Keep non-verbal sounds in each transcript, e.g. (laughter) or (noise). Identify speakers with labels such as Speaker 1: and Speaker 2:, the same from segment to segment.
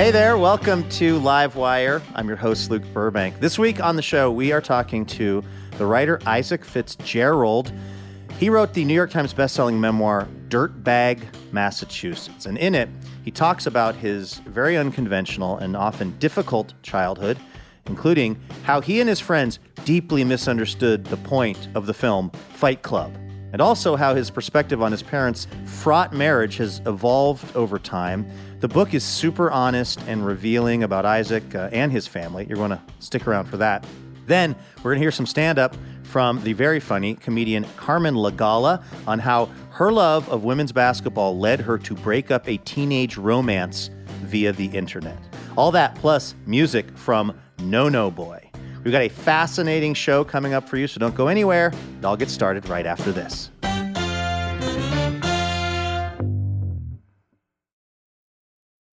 Speaker 1: Hey there, welcome to Live Wire. I'm your host, Luke Burbank. This week on the show, we are talking to the writer Isaac Fitzgerald. He wrote the New York Times bestselling memoir, Dirtbag, Massachusetts. And in it, he talks about his very unconventional and often difficult childhood, including how he and his friends deeply misunderstood the point of the film Fight Club, and also how his perspective on his parents' fraught marriage has evolved over time. The book is super honest and revealing about Isaac uh, and his family. You're going to stick around for that. Then we're going to hear some stand up from the very funny comedian Carmen Lagala on how her love of women's basketball led her to break up a teenage romance via the internet. All that plus music from No No Boy. We've got a fascinating show coming up for you, so don't go anywhere. I'll get started right after this.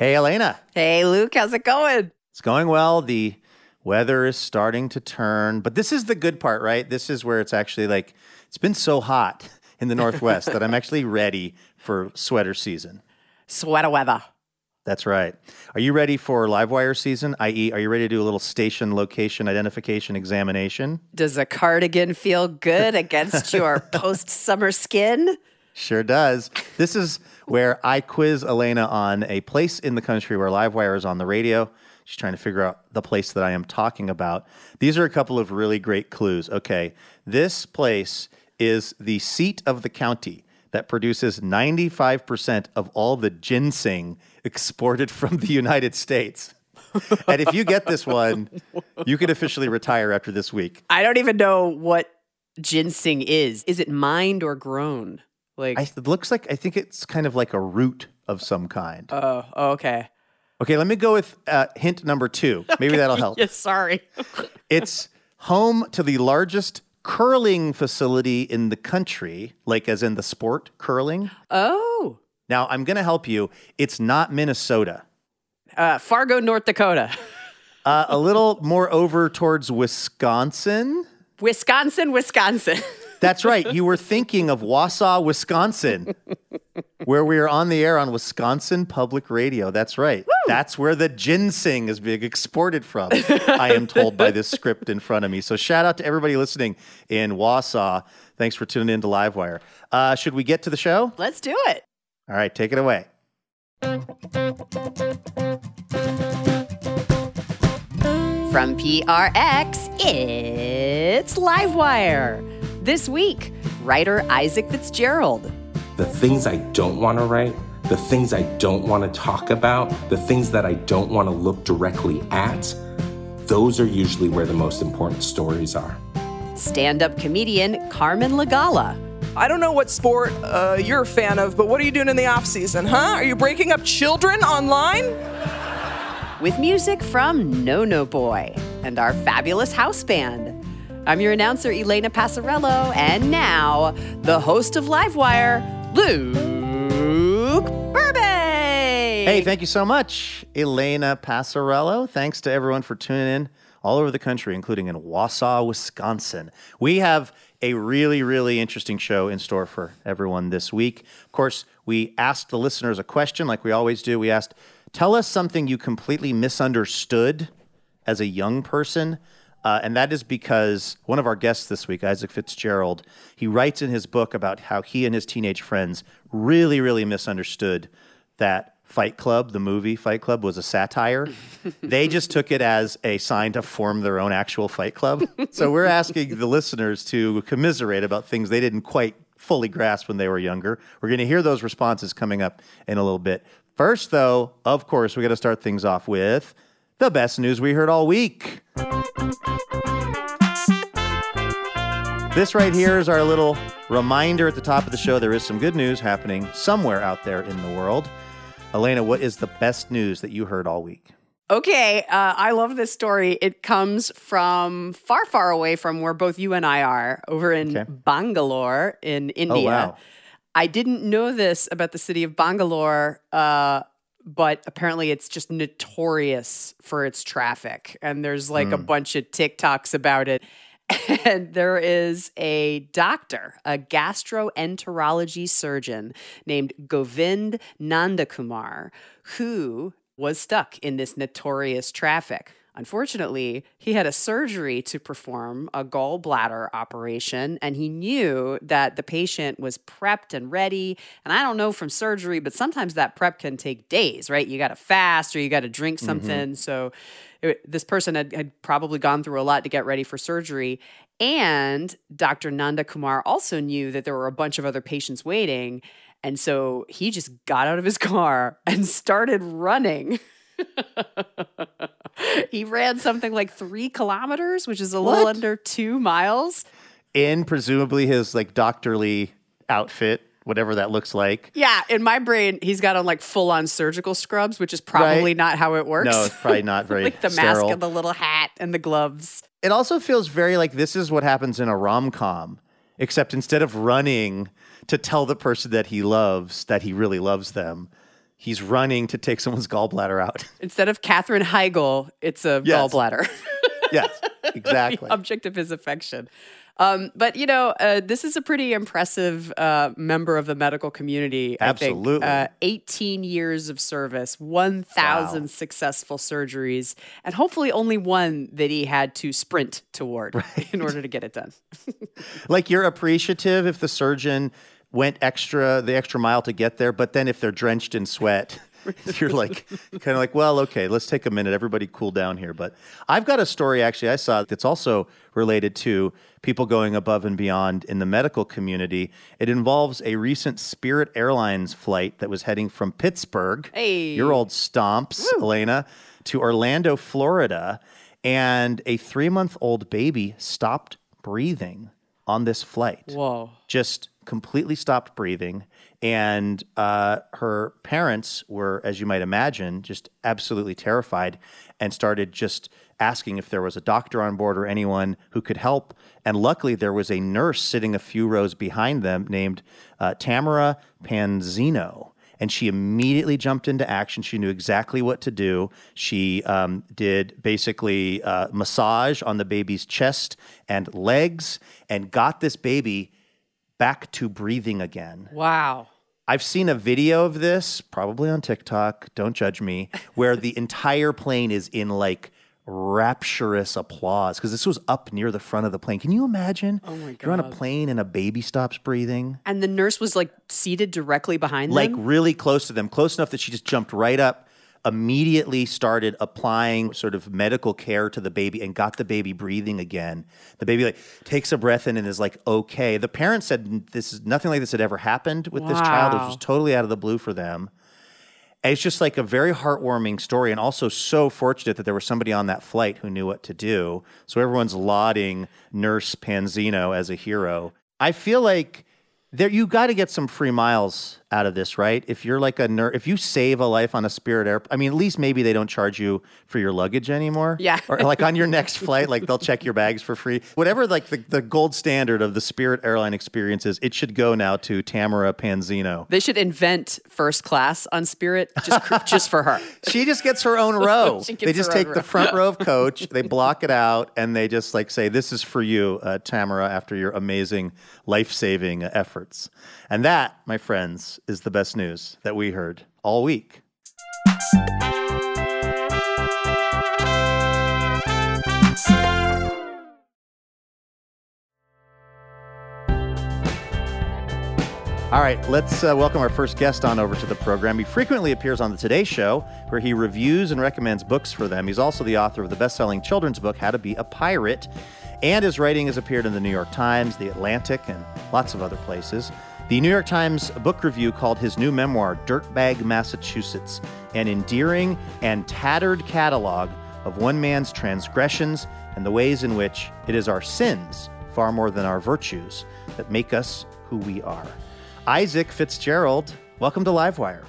Speaker 1: Hey, Elena.
Speaker 2: Hey, Luke, how's it going?
Speaker 1: It's going well. The weather is starting to turn, but this is the good part, right? This is where it's actually like it's been so hot in the Northwest that I'm actually ready for sweater season.
Speaker 2: Sweater weather.
Speaker 1: That's right. Are you ready for Livewire season? I.e., are you ready to do a little station location identification examination?
Speaker 2: Does a cardigan feel good against your (laughs) post summer skin?
Speaker 1: Sure does. This is where I quiz Elena on a place in the country where Livewire is on the radio. She's trying to figure out the place that I am talking about. These are a couple of really great clues. Okay, this place is the seat of the county that produces 95% of all the ginseng exported from the United States. and if you get this one, you can officially retire after this week.
Speaker 2: I don't even know what ginseng is. Is it mined or grown? Like,
Speaker 1: I, it looks like I think it's kind of like a root of some kind.
Speaker 2: oh, oh, okay.
Speaker 1: Okay, let me go with uh, hint number two. (laughs) Maybe that'll help.
Speaker 2: Yes, sorry. (laughs)
Speaker 1: It's home to the largest curling facility in the country, like as in the sport curling.
Speaker 2: oh,
Speaker 1: Now, I'm going to help you. It's not Minnesota.
Speaker 2: uh, Fargo, North Dakota. (laughs)
Speaker 1: Uh, a little more over towards Wisconsin.
Speaker 2: Wisconsin, Wisconsin.
Speaker 1: That's right. You were thinking of Wausau, Wisconsin, where we are on the air on Wisconsin Public Radio. That's right. That's where the ginseng is being exported from, I am told by this script in front of me. So shout out to everybody listening in Wausau. Thanks for tuning in to Livewire. Uh, should we get to the show?
Speaker 2: Let's do it.
Speaker 1: All right, take it away.
Speaker 2: From PRX, it's Livewire. This week, writer Isaac Fitzgerald.
Speaker 3: the things I don't want to write, the things I don't want to talk about, the things that I don't want to look directly at, those are usually where the most important stories are.
Speaker 2: Stand up comedian Carmen Lagala.
Speaker 4: I don't know what sport uh, you're a fan of, but what are you doing in the off season, huh? Are you breaking up children online?
Speaker 2: with music from No No Boy and our fabulous house band. I'm your announcer, Elena Passarello, and now the host of Livewire, Luke Burbank.
Speaker 1: Hey, thank you so much, Elena Passarello. Thanks to everyone for tuning in all over the country, including in Wausau, Wisconsin. We have a really, really interesting show in store for everyone this week. Of course, we asked the listeners a question like we always do. We asked, tell us something you completely misunderstood as a young person. Uh, and that is because one of our guests this week, Isaac Fitzgerald, he writes in his book about how he and his teenage friends really, really misunderstood that Fight Club, the movie Fight Club, was a satire. (laughs) they just took it as a sign to form their own actual Fight Club. so we're asking the listeners to commiserate about things they didn't quite fully grasp when they were younger. We're going to hear those responses coming up in a little bit. First, though, of course, we got to start things off with the best news we heard all week. This right here is our little reminder at the top of the show. There is some good news happening somewhere out there in the world. Elena, what is the best news that you heard all week?
Speaker 2: Okay, uh, I love this story. It comes from far, far away from where both you and I are, over in
Speaker 1: Okay.
Speaker 2: Bangalore in India.
Speaker 1: Oh, wow.
Speaker 2: I didn't know this about the city of Bangalore, uh, but apparently it's just notorious for its traffic. And there's like a
Speaker 1: Hmm.
Speaker 2: bunch of TikToks about it. (laughs) And there is a doctor, a gastroenterology surgeon named Govind Nandakumar, who was stuck in this notorious traffic. Unfortunately, he had a surgery to perform, a gallbladder operation, and he knew that the patient was prepped and ready. And I don't know from surgery, but sometimes that prep can take days, right? You got to fast or you got to drink mm-hmm. something. So it, this person had, had probably gone through a lot to get ready for surgery. And Dr. Nandakumar also knew that there were a bunch of other patients waiting. And so he just got out of his (laughs) car and started running. (laughs) he ran something like three kilometers, which is a little under two miles.
Speaker 1: In presumably his like doctorly outfit, whatever that looks like.
Speaker 2: Yeah, in my brain, he's got on like full on surgical scrubs, which is probably
Speaker 1: Right.
Speaker 2: not how it works.
Speaker 1: No, it's probably not (laughs) very
Speaker 2: like the
Speaker 1: sterile.
Speaker 2: mask and the little hat and the gloves.
Speaker 1: It also feels very like this is what happens in a rom com, except instead of running to tell the person that he loves that he really loves them, he's running to take someone's gallbladder out. (laughs)
Speaker 2: Instead of Katherine Heigl, it's a
Speaker 1: Yes.
Speaker 2: gallbladder. (laughs)
Speaker 1: yes, exactly. (laughs)
Speaker 2: the object of his affection. Um, but you know, uh, this is a pretty impressive uh, member of the medical community.
Speaker 1: Absolutely.
Speaker 2: Uh, 18 years of service, 1,000
Speaker 1: Wow.
Speaker 2: successful surgeries, and hopefully only one that he had to sprint toward in order to get it done.
Speaker 1: like you're appreciative if the surgeon went extra the extra mile to get there, but then if they're drenched in sweat, (laughs) (laughs) you're like kind of like, well, okay, let's take a minute. Everybody cool down here. But I've got a story actually I saw that's also related to people going above and beyond in the medical community. It involves a recent Spirit Airlines flight that was heading from Pittsburgh,
Speaker 2: Hey.
Speaker 1: your old stomps, Elena, to Orlando, Florida, and a three month old baby stopped breathing on this flight
Speaker 2: Whoa.
Speaker 1: just completely stopped breathing. And uh, her parents were, as you might imagine, just absolutely terrified and started just asking if there was a doctor on board or anyone who could help. And luckily, there was a nurse sitting a few rows behind them named uh, Tamara Panzino. And she immediately jumped into action. She knew exactly what to do. She um, did basically uh, massage on the baby's chest and legs and got this baby back to breathing again.
Speaker 2: Wow.
Speaker 1: I've seen a video of this, probably on TikTok, don't judge me, where the (laughs) entire plane is in like rapturous applause because this was up near the front of the plane. Can you imagine? Oh my God. You're on a plane and a baby stops breathing.
Speaker 2: And the nurse was like seated directly behind
Speaker 1: Like
Speaker 2: them.
Speaker 1: Like really close to them, close enough that she just jumped right up, immediately started applying sort of medical care to the baby and got the baby breathing again. The baby like takes a breath in and is like okay. The parents said this is nothing like this had ever happened with this child. It was totally out of the blue for them. And it's just like a very heartwarming story, and also so fortunate that there was somebody on that flight who knew what to do. So everyone's lauding Nurse Panzino as a hero. I feel like there you got to get some free miles out of this, right? If you're like a nerd, if you save a life on a Spirit Air, I mean, at least maybe they don't charge you for your luggage anymore.
Speaker 2: Yeah.
Speaker 1: or like on your next flight, like they'll check your bags for free. Whatever, like the, the gold standard of the Spirit airline experiences, it should go now to Tamara Panzino.
Speaker 2: They should invent first class on Spirit just (laughs) just for her.
Speaker 1: She just gets her own (laughs) row. They just take the front row of (laughs) coach, they block it out, and they just like say, "This is for you, uh, Tamara, after your amazing life-saving efforts." And that, my friends, is the best news that we heard all week. All right, let's uh, welcome our first guest on over to the program. He frequently appears on the Today Show, where he reviews and recommends books for them. He's also the author of the best selling children's book, How to Be a Pirate, and his writing has appeared in the New York Times, The Atlantic, and lots of other places. The New York Times book review called his new memoir, Dirtbag Massachusetts, an endearing and tattered catalog of one man's transgressions and the ways in which it is our sins, far more than our virtues, that make us who we are. Isaac Fitzgerald, welcome to Livewire.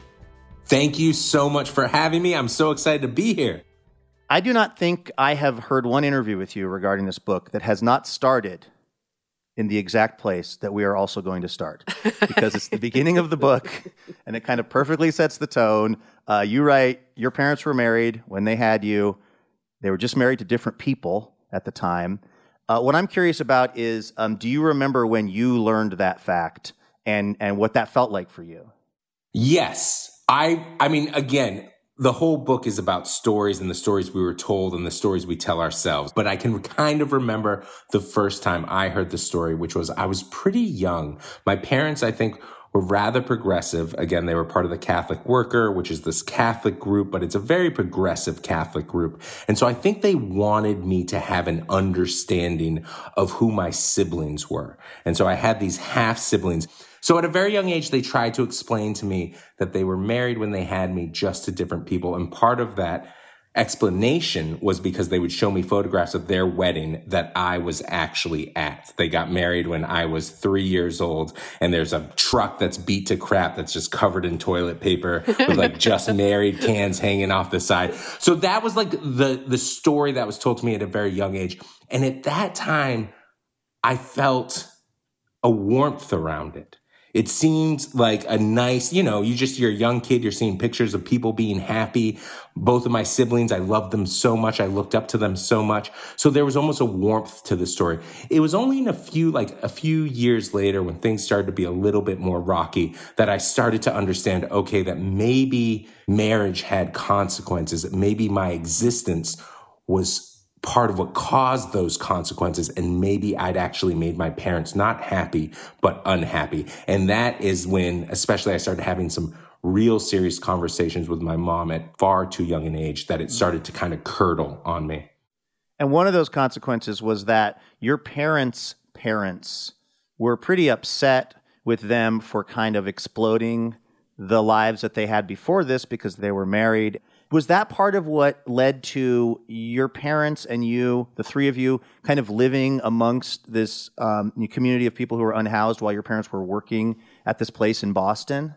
Speaker 3: Thank you so much for having me. I'm so excited to be here.
Speaker 1: I do not think I have heard one interview with you regarding this book that has not started in the exact place that we are also going to start (laughs) because it's the beginning of the book and it kind of perfectly sets the tone. Uh, you write, your parents were married when they had you, they were just married to different people at the time. Uh, what I'm curious about is um, do you remember when you learned that fact and, and what that felt like for you?
Speaker 3: Yes. I I mean again, the whole book is about stories and the stories we were told and the stories we tell ourselves. But I can kind of remember the first time I heard the story, which was I was pretty young. My parents, I think, were rather progressive. Again, they were part of the Catholic Worker, which is this Catholic group, but it's a very progressive Catholic group. And so I think they wanted me to have an understanding of who my siblings were. And so I had these half siblings. So at a very young age, they tried to explain to me that they were married when they had me just to different people. And part of that explanation was because they would show me photographs of their wedding that I was actually at. They got married when I was three years old and there's a truck that's beat to crap that's just covered in toilet paper with like (laughs) just married cans hanging off the side. So that was like the, the story that was told to me at a very young age. And at that time, I felt a warmth around it. It seemed like a nice, you know, you just, you're a young kid, you're seeing pictures of people being happy. Both of my siblings, I loved them so much. I looked up to them so much. So there was almost a warmth to the story. It was only in a few, like a few years later when things started to be a little bit more rocky that I started to understand, okay, that maybe marriage had consequences, that maybe my existence was part of what caused those consequences. And maybe I'd actually made my parents not happy, but unhappy. And that is when, especially I started having some real serious conversations with my mom at far too young an age that it mm-hmm. started to kind of curdle on me.
Speaker 1: And one of those consequences was that your parents' parents were pretty upset with them for kind of exploding the lives that they had before this because they were married. Was that part of what led to your parents and you, the three of you, kind of living amongst this um, community of people who were unhoused while your parents were working at this place in Boston?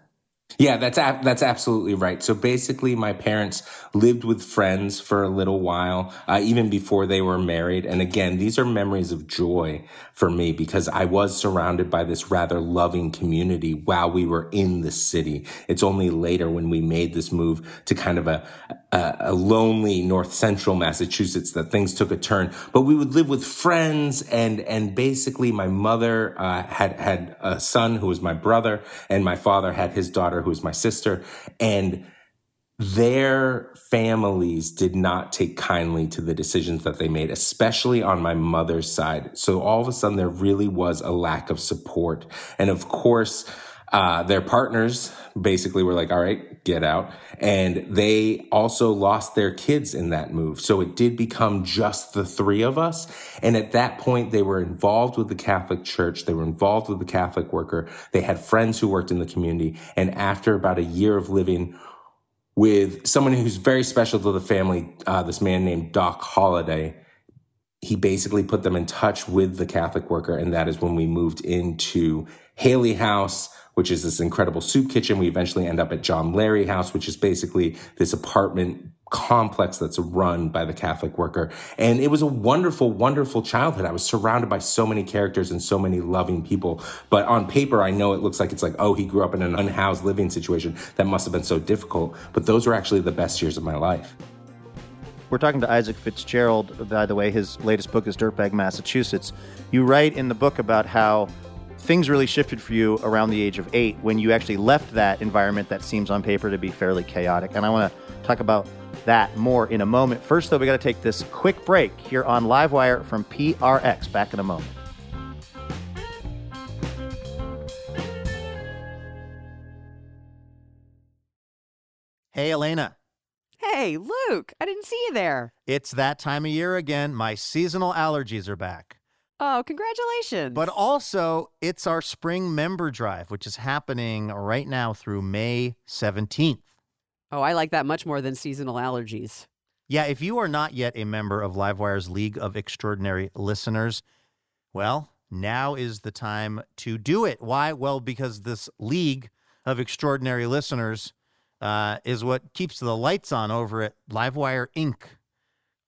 Speaker 3: Yeah, that's ab- that's absolutely right. So basically, my parents lived with friends for a little while, uh, even before they were married. And again, these are memories of joy for me because I was surrounded by this rather loving community while we were in the city. It's only later when we made this move to kind of a a, a lonely north central Massachusetts that things took a turn. But we would live with friends, and and basically, my mother uh, had had a son who was my brother, and my father had his daughter who was my sister, and their families did not take kindly to the decisions that they made, especially on my mother's side. So all of a sudden, there really was a lack of support. And of course, uh, their partners basically we were like, all right, get out. And they also lost their kids in that move. So it did become just the three of us. And at that point, they were involved with the Catholic Church. They were involved with the Catholic worker. They had friends who worked in the community. And after about a year of living with someone who's very special to the family, uh, this man named Doc Holliday, he basically put them in touch with the Catholic worker. And that is when we moved into Haley House, which is this incredible soup kitchen. We eventually end up at John Leary House, which is basically this apartment complex that's run by the Catholic worker. And it was a wonderful, wonderful childhood. I was surrounded by so many characters and so many loving people. But on paper, I know it looks like it's like, oh, he grew up in an unhoused living situation. That must have been so difficult. But those were actually the best years of my life.
Speaker 1: We're talking to Isaac Fitzgerald. By the way, his latest book is Dirtbag, Massachusetts. You write in the book about how things really shifted for you around the age of eight when you actually left that environment that seems on paper to be fairly chaotic. And I want to talk about that more in a moment. First, though, we got to take this quick break here on Livewire from PRX. Back in a moment. Hey, Elena.
Speaker 2: Hey, Luke, I didn't see you there.
Speaker 1: It's that time of year again. My seasonal allergies are back.
Speaker 2: Oh, congratulations.
Speaker 1: But also, it's our spring member drive, which is happening right now through May 17th.
Speaker 2: oh, I like that much more than seasonal allergies.
Speaker 1: Yeah, if you are not yet a member of Livewire's League of Extraordinary Listeners, well, now is the time to do it. Why? Well, because this League of Extraordinary Listeners uh, is what keeps the lights on over at Livewire Inc.,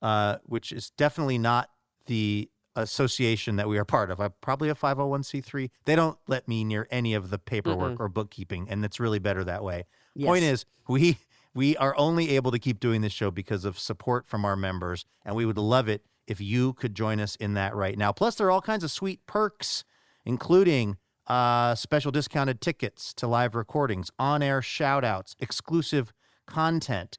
Speaker 1: uh, which is definitely not the association that we are part of. I'm probably a 501c3. They don't let me near any of the paperwork or bookkeeping, and it's really better that way. Point is, we we are only able to keep doing this show because of support from our members, and we would love it if you could join us in that right now. Plus, there are all kinds of sweet perks, including uh, special discounted tickets to live recordings, on-air shout-outs, exclusive content.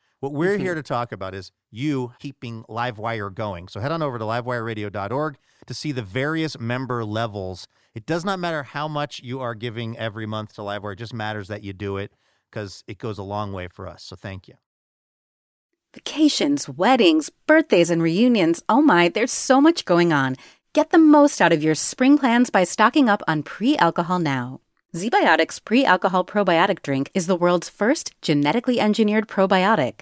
Speaker 1: What we're
Speaker 2: Mm-hmm.
Speaker 1: here to talk about is you keeping Livewire going. So head on over to livewireradio.org to see the various member levels. It does not matter how much you are giving every month to Livewire, it just matters that you do it because it goes a long way for us. So thank you.
Speaker 5: Vacations, weddings, birthdays, and reunions. Oh my, there's so much going on. Get the most out of your spring plans by stocking up on pre alcohol now. ZBiotics pre alcohol probiotic drink is the world's first genetically engineered probiotic.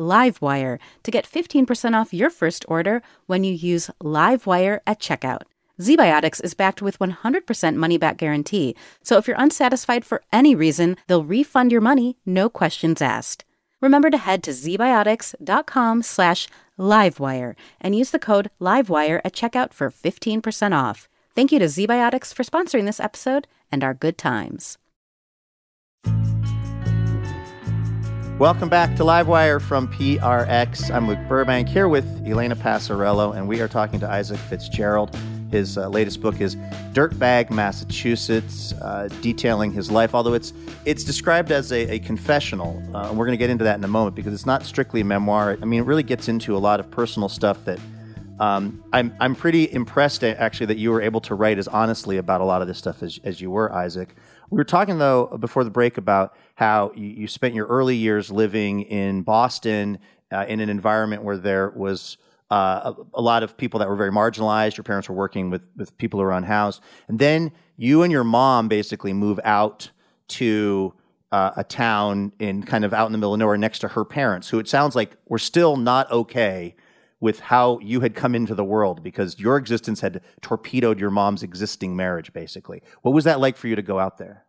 Speaker 5: livewire to get 15% off your first order when you use livewire at checkout. ZBiotics is backed with 100% money back guarantee, so if you're unsatisfied for any reason, they'll refund your money, no questions asked. Remember to head to zbiotics.com slash livewire and use the code livewire at checkout for 15% off. Thank you to ZBiotics for sponsoring this episode and our good times.
Speaker 1: Welcome back to Livewire from PRX. I'm Luke Burbank here with Elena Passarello, and we are talking to Isaac Fitzgerald. His uh, latest book is Dirtbag, Massachusetts, uh, detailing his life. Although it's it's described as a, a confessional, uh, and we're going to get into that in a moment because it's not strictly a memoir. I mean, it really gets into a lot of personal stuff that um, I'm I'm pretty impressed actually that you were able to write as honestly about a lot of this stuff as as you were, Isaac. We were talking though before the break about how you, you spent your early years living in Boston uh, in an environment where there was uh, a, a lot of people that were very marginalized. Your parents were working with with people who were unhoused, and then you and your mom basically move out to uh, a town in kind of out in the middle of nowhere next to her parents, who it sounds like were still not okay with how you had come into the world because your existence had torpedoed your mom's existing marriage, basically. What was that like for you to go out there?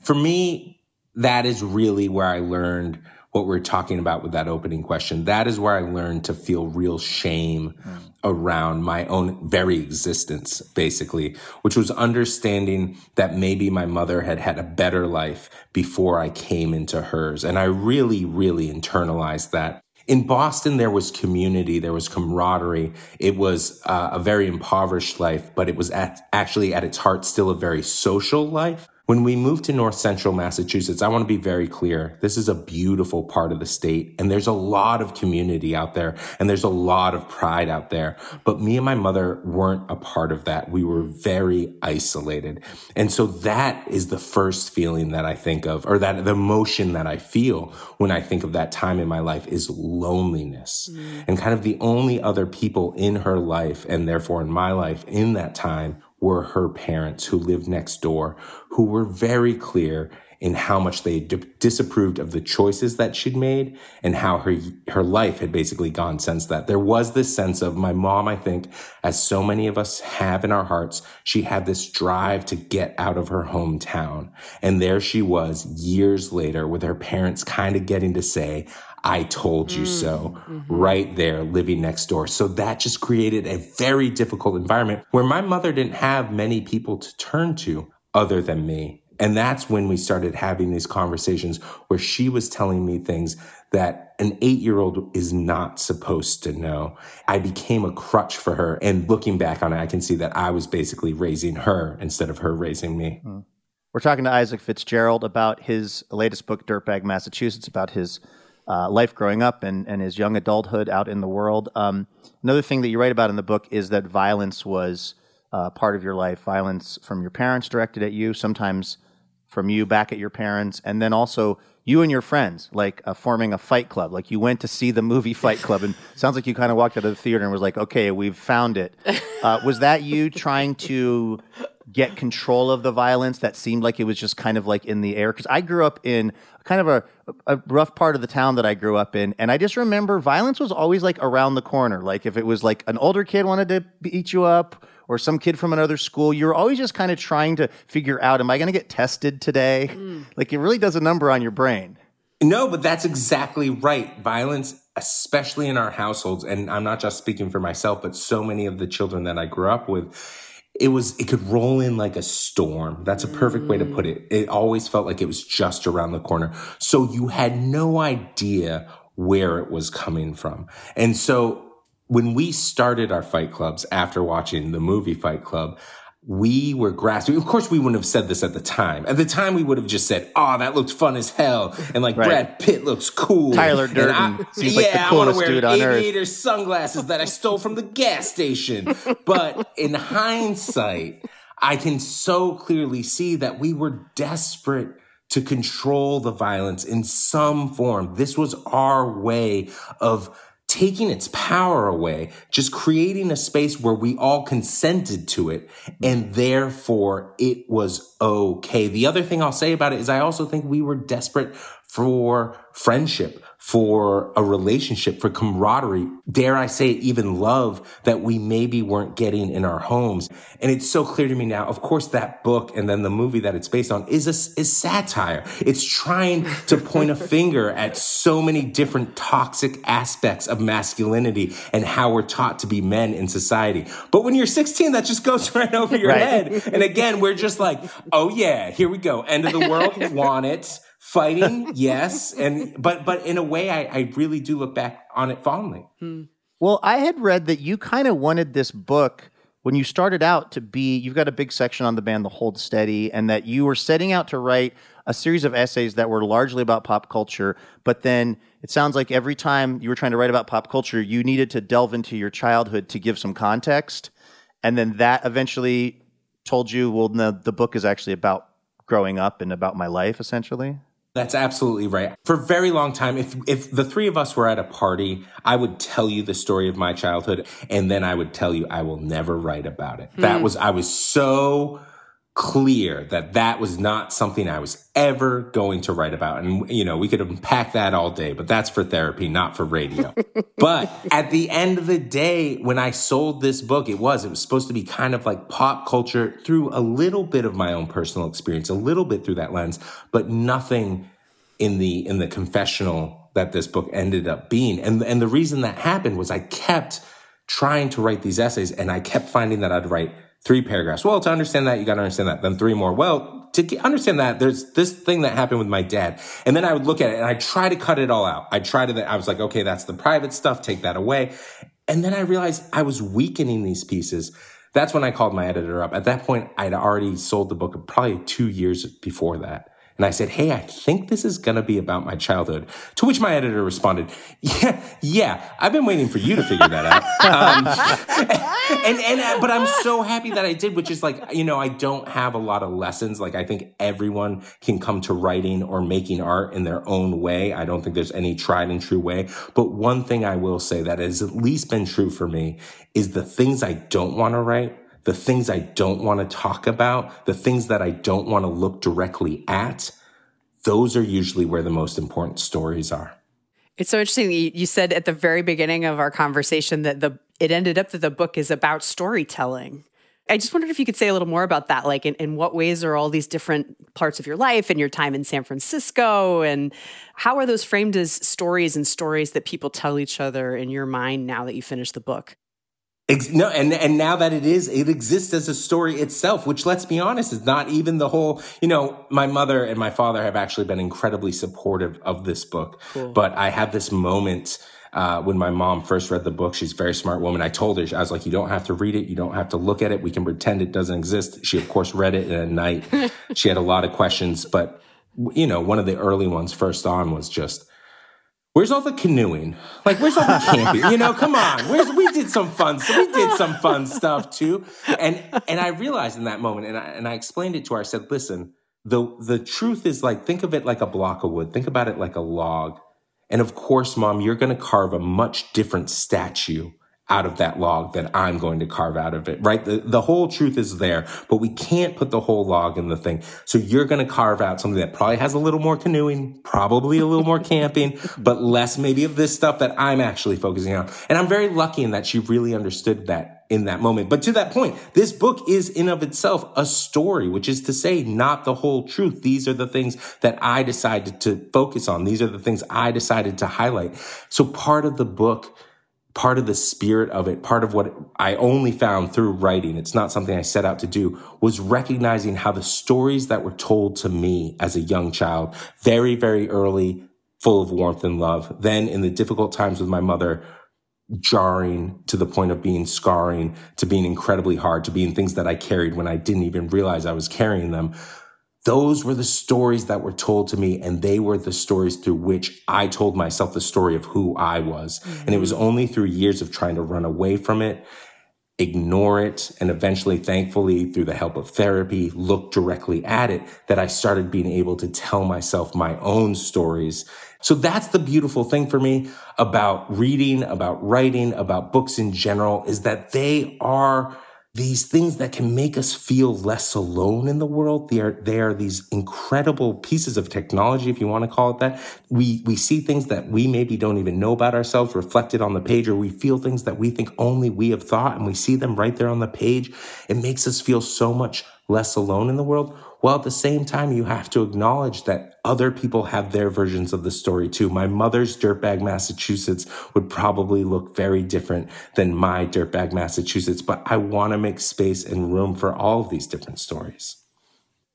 Speaker 3: For me, that is really where I learned what we're talking about with that opening question. That is where I learned to feel real shame hmm. around my own very existence, basically, which was understanding that maybe my mother had had a better life before I came into hers. And I really, really internalized that in Boston, there was community, there was camaraderie. It was uh, a very impoverished life, but it was at, actually at its heart still a very social life. When we moved to north central Massachusetts, I want to be very clear. This is a beautiful part of the state and there's a lot of community out there and there's a lot of pride out there. But me and my mother weren't a part of that. We were very isolated. And so that is the first feeling that I think of or that the emotion that I feel when I think of that time in my life is loneliness. Mm. And kind of the only other people in her life and therefore in my life in that time were her parents who lived next door, who were very clear in how much they d- disapproved of the choices that she'd made and how her her life had basically gone since that. There was this sense of my mom, I think, as so many of us have in our hearts, she had this drive to get out of her hometown. And there she was years later with her parents kind of getting to say, I told you mm, so mm-hmm. right there living next door. So that just created a very difficult environment where my mother didn't have many people to turn to other than me. And that's when we started having these conversations where she was telling me things that an eight year old is not supposed to know. I became a crutch for her. And looking back on it, I can see that I was basically raising her instead of her raising me. Mm.
Speaker 1: We're talking to Isaac Fitzgerald about his latest book, Dirtbag Massachusetts, about his uh, life growing up and, and his young adulthood out in the world. Um, another thing that you write about in the book is that violence was uh, part of your life, violence from your parents directed at you, sometimes from you back at your parents, and then also you and your friends, like uh, forming a fight club. Like you went to see the movie Fight Club, and (laughs) sounds like you kind of walked out of the theater and was like, "Okay, we've found it." Uh, was that you trying to get control of the violence that seemed like it was just kind of like in the air? Because I grew up in kind of a, a rough part of the town that I grew up in, and I just remember violence was always like around the corner. Like if it was like an older kid wanted to beat you up or some kid from another school, you're always just kind of trying to figure out, am I going to get tested today? Mm. (laughs) Like it really does a number on your brain.
Speaker 3: No, but that's exactly right. Violence, especially in our households, and I'm not just speaking for myself, but so many of the children that I grew up with, it was it could roll in like a storm. That's a perfect way to put it. Mm. It always felt like it was just around the corner. So you had no idea where it was coming from. And so when we started our fight clubs after watching the movie Fight Club, we were grasping. Of course, we wouldn't have said this at the time. At the time, we would have just said, "Oh, that looks fun as hell," and like right. Brad Pitt looks cool.
Speaker 1: Tyler Durden I, seems yeah, like the coolest dude on earth.
Speaker 3: Aviator sunglasses that I stole from the gas station. But in hindsight, I can so clearly see that we were desperate to control the violence in some form. This was our way of taking its power away, just creating a space where we all consented to it. And therefore it was okay. The other thing I'll say about it is I also think we were desperate for friendship, for a relationship, for camaraderie, dare I say it, even love that we maybe weren't getting in our homes. And it's so clear to me now. Of course, that book and then the movie that it's based on is a, is satire. It's trying to point a (laughs) finger at so many different toxic aspects of masculinity and how we're taught to be men in society. But when you're 16, that just goes (laughs) right over your right. head. And again, we're just like, oh yeah, here we go. End of the world, (laughs) want it fighting, (laughs) yes, and but but in a way, I, I really do look back on it fondly. Hmm.
Speaker 1: Well, I had read that you kind of wanted this book when you started out to be. You've got a big section on the band, the Hold Steady, and that you were setting out to write a series of essays that were largely about pop culture, but then it sounds like every time you were trying to write about pop culture, you needed to delve into your childhood to give some context. And then that eventually told you, well, no, the book is actually about growing up and about my life, essentially.
Speaker 3: That's absolutely right. For a very long time, if if the three of us were at a party, I would tell you the story of my childhood, and then I would tell you I will never write about it. Mm. That hmm. was I was so clear that that was not something I was ever going to write about. And, you know, we could unpack that all day, but that's for therapy, not for radio. (laughs) but at the end of the day, when I sold this book, it was, it was supposed to be kind of like pop culture through a little bit of my own personal experience, a little bit through that lens, but nothing in the, in the confessional that this book ended up being. And, and the reason that happened was I kept trying to write these essays and I kept finding that I'd write three paragraphs. Well, to understand that, you got to understand that. Then three more. Well, to understand that there's this thing that happened with my dad. And then I would look at it and I try to cut it all out. I try to, I was like, okay, that's the private stuff. Take that away. And then I realized I was weakening these pieces. That's when I called my editor up. At that point, I'd already sold the book probably two years before that. And I said, Hey, I think this is going to be about my childhood. To which my editor responded, Yeah, yeah, I've been waiting for you to figure that out. (laughs) Um, (laughs) and, and, uh, but I'm so happy that I did, which is like, you know, I don't have a lot of lessons. Like, I think everyone can come to writing or making art in their own way. I don't think there's any tried and true way. But one thing I will say that has at least been true for me is the things I don't want to write the things I don't want to talk about, the things that I don't want to look directly at, those are usually where the most important stories are.
Speaker 2: It's so interesting. You said at the very beginning of our conversation that the it ended up that the book is about storytelling. I just wondered if you could say a little more about that. Like, in, in what ways are all these different parts of your life and your time in San Francisco? And how are those framed as stories and stories that people tell each other in your mind now that you finished the book?
Speaker 3: No, and and now that it is, it exists as a story itself. Which, let's be honest, is not even the whole. You know, my mother and my father have actually been incredibly supportive of this book. Cool. But I had this moment uh, when my mom first read the book. She's a very smart woman. I told her, I was like, "You don't have to read it. You don't have to look at it. We can pretend it doesn't exist." She, of course, read it in a night. (laughs) she had a lot of questions, but you know, one of the early ones first on was just Where's all the canoeing? Like, where's all the (laughs) camping? You know, come on. Where's we did some fun. So we did some fun stuff too. And and I realized in that moment, and I and I explained it to her. I said, listen, the the truth is like, think of it like a block of wood. Think about it like a log. And of course, mom, you're going to carve a much different statue out of that log that I'm going to carve out of it, right? The, the whole truth is there, but we can't put the whole log in the thing. So you're going to carve out something that probably has a little more canoeing, probably a little more camping, (laughs) but less maybe of this stuff that I'm actually focusing on. And I'm very lucky in that she really understood that in that moment. But to that point, this book is in of itself a story, which is to say not the whole truth. These are the things that I decided to focus on. These are the things I decided to highlight. So part of the book part of the spirit of it, part of what I only found through writing, it's not something I set out to do, was recognizing how the stories that were told to me as a young child, very, very early, full of warmth and love. Then in the difficult times with my mother, jarring to the point of being scarring, to being incredibly hard, to being things that I carried when I didn't even realize I was carrying them those were the stories that were told to me and they were the stories through which I told myself the story of who I was. Mm-hmm. And it was only through years of trying to run away from it, ignore it, and eventually, thankfully, through the help of therapy, look directly at it that I started being able to tell myself my own stories. So that's the beautiful thing for me about reading, about writing, about books in general is that they are these things that can make us feel less alone in the world. They are, they are these incredible pieces of technology, if you want to call it that. We, we see things that we maybe don't even know about ourselves reflected on the page, or we feel things that we think only we have thought and we see them right there on the page. It makes us feel so much less alone in the world. While at the same time, you have to acknowledge that other people have their versions of the story too. My mother's Dirtbag Massachusetts would probably look very different than my Dirtbag Massachusetts, but I want to make space and room for all of these different stories.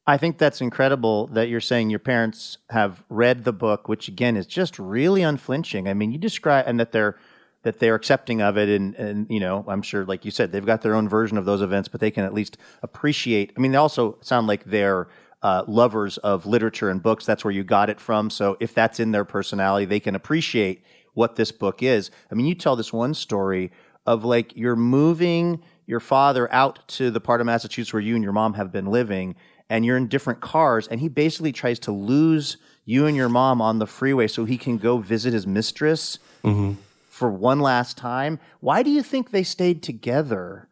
Speaker 1: I think that's incredible that you're saying your parents have read the book, which again is just really unflinching. I mean, you describe and that they're that they're accepting of it. And and you know i'm sure like you said they've got their own version of those events but they can at least appreciate i mean they also sound like they're uh, lovers of literature and books. That's where you got it from. So if that's in their personality they can appreciate what this book is. I mean you tell this one story of like you're moving your father out to the part of massachusetts where you and your mom have been living and you're in different cars and he basically tries to lose you and your mom on the freeway so he can go visit his mistress. Mm-hmm for one last time. Why do you think they stayed together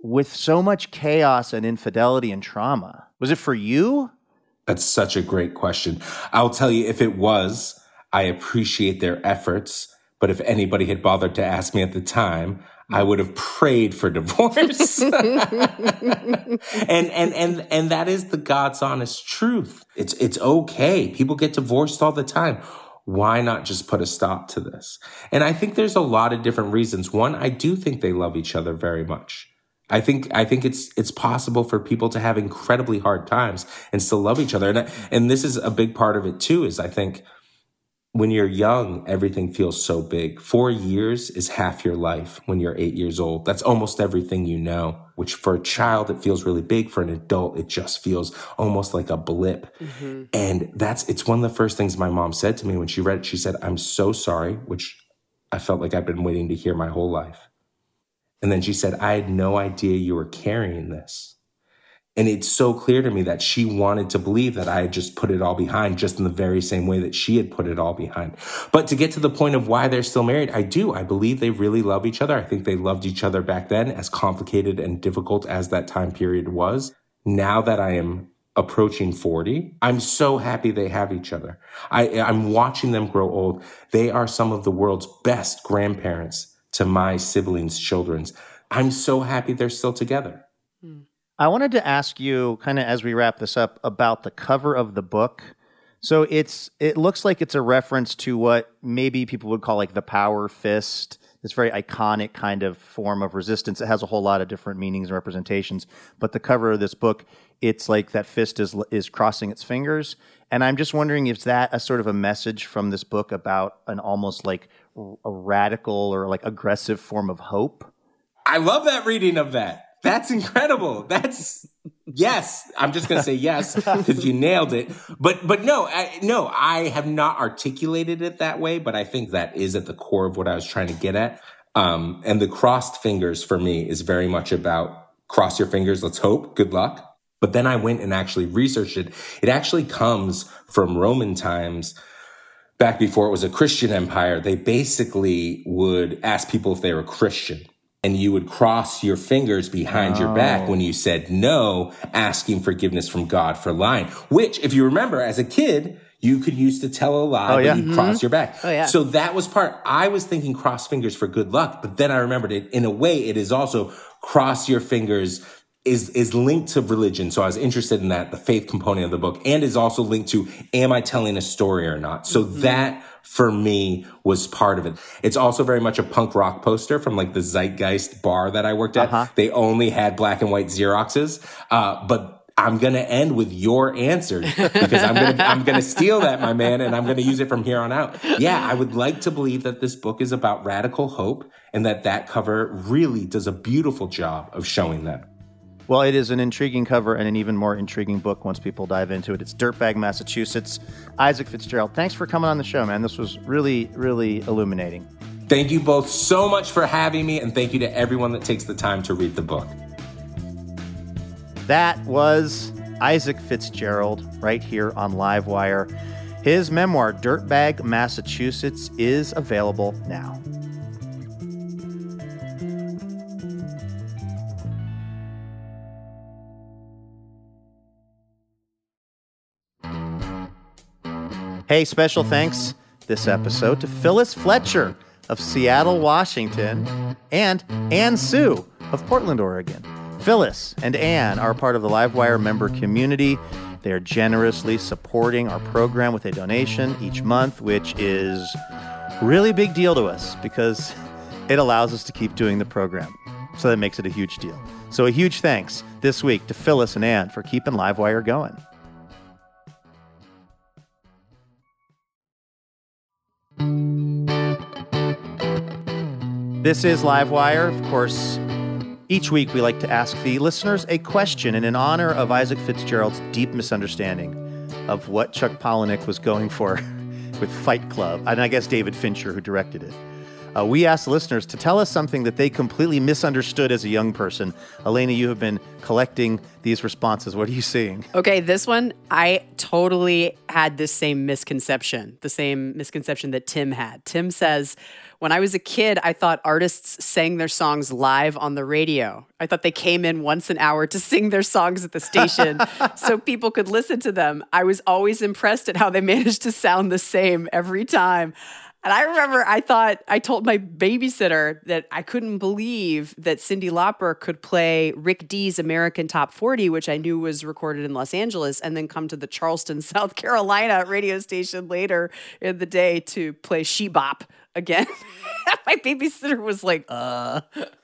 Speaker 1: with so much chaos and infidelity and trauma? Was it for you?
Speaker 3: That's such a great question. I'll tell you, if it was, I appreciate their efforts. But if anybody had bothered to ask me at the time, I would have prayed for divorce. (laughs) and, and, and, and that is the God's honest truth. It's, it's okay. People get divorced all the time why not just put a stop to this? And I think there's a lot of different reasons. One, I do think they love each other very much. I think I think it's it's possible for people to have incredibly hard times and still love each other. And and this is a big part of it too. Is I think when you're young, everything feels so big. Four years is half your life when you're eight years old. That's almost everything you know, which for a child, it feels really big. For an adult, it just feels almost like a blip. Mm-hmm. And that's, it's one of the first things my mom said to me when she read it. She said, I'm so sorry, which I felt like I've been waiting to hear my whole life. And then she said, I had no idea you were carrying this. And it's so clear to me that she wanted to believe that I had just put it all behind, just in the very same way that she had put it all behind. But to get to the point of why they're still married, I do. I believe they really love each other. I think they loved each other back then, as complicated and difficult as that time period was. Now that I am approaching 40, I'm so happy they have each other. I, I'm watching them grow old. They are some of the world's best grandparents to my siblings' children's. I'm so happy they're still together.
Speaker 1: I wanted to ask you, kind of as we wrap this up, about the cover of the book. So it's it looks like it's a reference to what maybe people would call like the power fist, this very iconic kind of form of resistance. It has a whole lot of different meanings and representations. But the cover of this book, it's like that fist is is crossing its fingers. And I'm just wondering if that a sort of a message from this book about an almost like a radical or like aggressive form of hope.
Speaker 3: I love that reading of that. That's incredible. That's yes. I'm just gonna say yes because you nailed it. But but no, I, no, I have not articulated it that way. But I think that is at the core of what I was trying to get at. Um, and the crossed fingers for me is very much about cross your fingers. Let's hope. Good luck. But then I went and actually researched it. It actually comes from Roman times back before it was a Christian empire. They basically would ask people if they were Christian and you would cross your fingers behind oh. your back when you said no, asking forgiveness from God for lying, which if you remember as a kid, you could use to tell a lie, oh, yeah. you mm-hmm. cross your back. Oh, yeah. So that was part, I was thinking cross fingers for good luck, but then I remembered it in a way, it is also cross your fingers is is linked to religion. So I was interested in that, the faith component of the book, and is also linked to am I telling a story or not? So mm-hmm. that for me was part of it. It's also very much a punk rock poster from like the Zeitgeist bar that I worked at. Uh-huh. They only had black and white Xeroxes, uh, but I'm gonna end with your answer because I'm gonna I'm gonna steal that, my man, and I'm gonna use it from here on out. Yeah, I would like to believe that this book is about radical hope, and that that cover really does a beautiful job of showing that.
Speaker 1: Well, it is an intriguing cover and an even more intriguing book once people dive into it. It's Dirtbag, Massachusetts. Isaac Fitzgerald, thanks for coming on the show, man. This was really, really illuminating.
Speaker 3: Thank you both so much for having me, and thank you to everyone that takes the time to read the book.
Speaker 1: That was Isaac Fitzgerald right here on Livewire. His memoir, Dirtbag, Massachusetts, is available now. Hey, special thanks this episode to Phyllis Fletcher of Seattle, Washington, and Ann Sue of Portland, Oregon. Phyllis and Ann are part of the Livewire member community. They are generously supporting our program with a donation each month, which is really big deal to us because it allows us to keep doing the program. So that makes it a huge deal. So a huge thanks this week to Phyllis and Ann for keeping Livewire going. This is Livewire. Of course, each week we like to ask the listeners a question, and in honor of Isaac Fitzgerald's deep misunderstanding of what Chuck Palahniuk was going for (laughs) with Fight Club, and I guess David Fincher, who directed it. Uh, we asked listeners to tell us something that they completely misunderstood as a young person. Elena, you have been collecting these responses. What are you seeing?
Speaker 2: Okay, this one, I totally had this same misconception, the same misconception that Tim had. Tim says, when I was a kid, I thought artists sang their songs live on the radio. I thought they came in once an hour to sing their songs at the station (laughs) so people could listen to them. I was always impressed at how they (laughs) managed to sound the same every time. And I remember I thought, I told my babysitter that I couldn't believe that Cyndi Lauper could play Rick Dees' American Top 40, which I knew was recorded in Los Angeles, and then come to the Charleston, (laughs) South Carolina radio station later in the day to play She Bop again. (laughs) my babysitter was like, uh.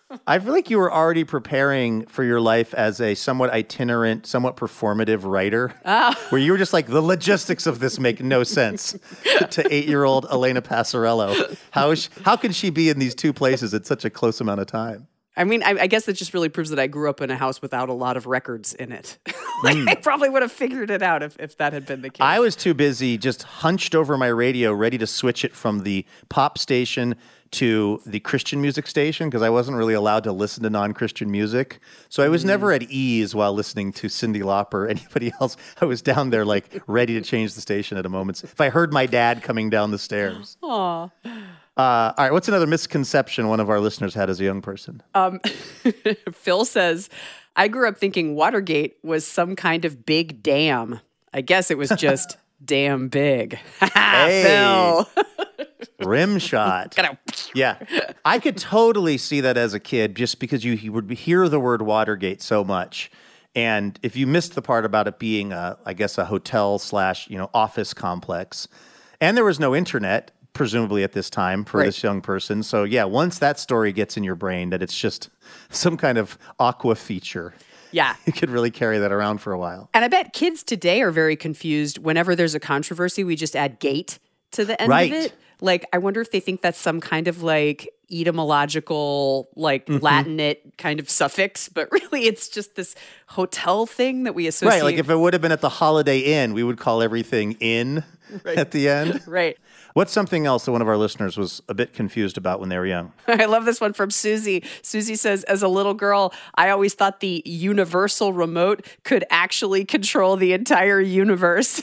Speaker 2: (laughs)
Speaker 1: I feel like you were already preparing for your life as a somewhat itinerant, somewhat performative writer, ah. where you were just like, the logistics of this make no sense (laughs) to eight-year-old Elena Passarello. How is she, how can she be in these two places at such a close amount of time?
Speaker 2: I mean, I, I guess that just really proves that I grew up in a house without a lot of records in it. (laughs) like, hmm. I probably would have figured it out if, if that had been the case.
Speaker 1: I was too busy just hunched over my radio, ready to switch it from the pop station to the Christian music station because I wasn't really allowed to listen to non Christian music. So I was never at ease while listening to Cyndi Lauper or (laughs) anybody else. I was down there, like, ready to change the station at a moment's. If I heard my dad coming down the stairs. (gasps)
Speaker 2: Aw.
Speaker 1: Uh, all right, what's another misconception one of our listeners had as a young person? (laughs)
Speaker 2: Phil says, I grew up thinking Watergate was some kind of big dam. I guess it was just (laughs) damn big.
Speaker 1: Hey.
Speaker 2: Phil.
Speaker 1: Rim shot. Yeah. I could totally see that as a kid just because you, you would hear the word Watergate so much. And if you missed the part about it being, a, I guess, a hotel slash, you know, office complex, and there was no internet, presumably at this time for
Speaker 2: Right.
Speaker 1: this young person. So, yeah, once that story gets in your brain that it's just some kind of aqua feature,
Speaker 2: Yeah. (laughs)
Speaker 1: you could really carry that around for a while.
Speaker 2: And I bet kids today are very confused. Whenever there's a controversy, we just add gate to the end
Speaker 1: Right.
Speaker 2: of it. Like, I wonder if they think that's some kind of like etymological, like
Speaker 1: Mm-hmm.
Speaker 2: Latinate kind of suffix, but (laughs) really it's just this hotel thing that we associate.
Speaker 1: Right. Like if it would have been at the Holiday Inn, we would call everything in (laughs) at the end. (laughs)
Speaker 2: right.
Speaker 1: What's something else that one of our listeners was a bit confused about when they were young?
Speaker 2: I love this one from Susie. Susie says, as a little girl, I always thought the universal remote could actually control the entire universe.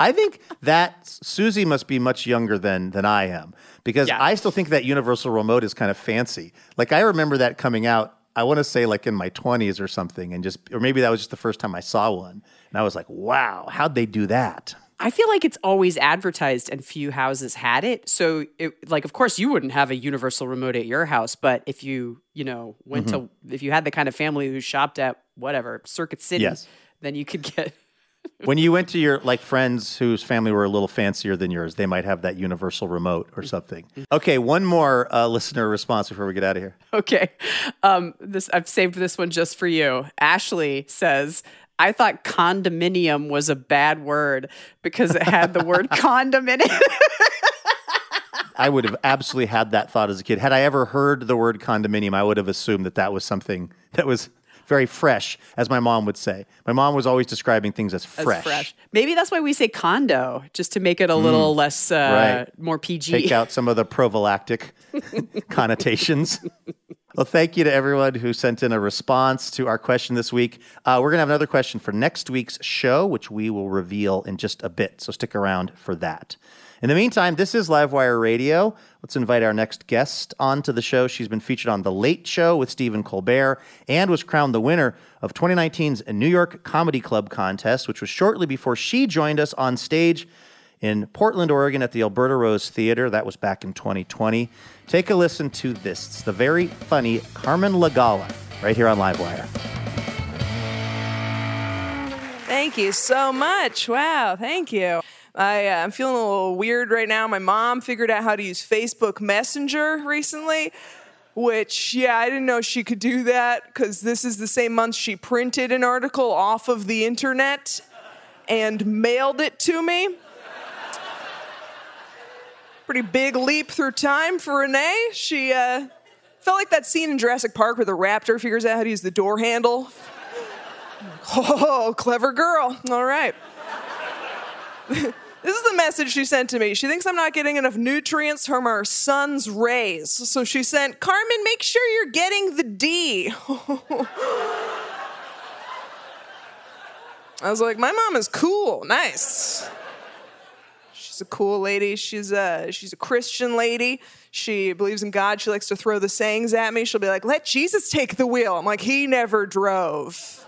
Speaker 1: I think that Susie must be much younger than than I am because
Speaker 2: Yeah.
Speaker 1: I still think that universal remote is kind of fancy. Like I remember that coming out. I want to say like in my 20s or something, and just or maybe that was just the first time I saw one, and I was like, "Wow, how'd they do that?"
Speaker 2: I feel like it's always advertised and few houses had it. So, it, like, of course, you wouldn't have a universal remote at your house, but if you, you know, went to, mm-hmm. if you had the kind of family who shopped at whatever, Circuit City,
Speaker 1: Yes.
Speaker 2: then you could get. (laughs)
Speaker 1: when you went to your like friends whose family were a little fancier than yours, they might have that universal remote or something. Okay, one more uh, listener response before we get out of here.
Speaker 2: Okay. Um, this I've saved this one just for you. Ashley says, I thought condominium was a bad word because it had the word (laughs) condom in it.
Speaker 1: I would have absolutely had that thought as a kid. Had I ever heard the word condominium, I would have assumed that that was something that was very fresh, as my mom would say. My mom was always describing things as
Speaker 2: As
Speaker 1: fresh.
Speaker 2: fresh. Maybe that's why we say condo, just to make it a little less, uh,
Speaker 1: Right.
Speaker 2: more PG.
Speaker 1: Take out some of the prophylactic (laughs) connotations. Well, thank you to everyone who sent in a response to our question this week. Uh, we're going to have another question for next week's show, which we will reveal in just a bit. So stick around for that. In the meantime, this is Livewire Radio. Let's invite our next guest onto the show. She's been featured on The Late Show with Stephen Colbert and was crowned the winner of 2019's New York Comedy Club contest, which was shortly before she joined us on stage in Portland, Oregon at the Alberta Rose Theater. That was back in 2020. Take a listen to this. It's the very funny Carmen Lagala right here on Livewire.
Speaker 4: Thank you so much. Wow, thank you. I, uh, I'm feeling a little weird right now. My mom figured out how to use Facebook Messenger recently, which, yeah, I didn't know she could do that because this is the same month she printed an article off of the internet and mailed it to me. Pretty big leap through time for Renee. She uh, felt like that scene in Jurassic Park where the raptor figures out how to use the door handle. (laughs) Oh, clever girl. All right. (laughs) this is the message she sent to me. She thinks I'm not getting enough nutrients from our sun's rays. So she sent, Carmen, make sure you're getting the D. (laughs) I was like, my mom is cool. Nice. She's a cool lady. She's a she's a Christian lady. She believes in God. She likes to throw the sayings at me. She'll be like, "Let Jesus take the wheel." I'm like, "He never drove.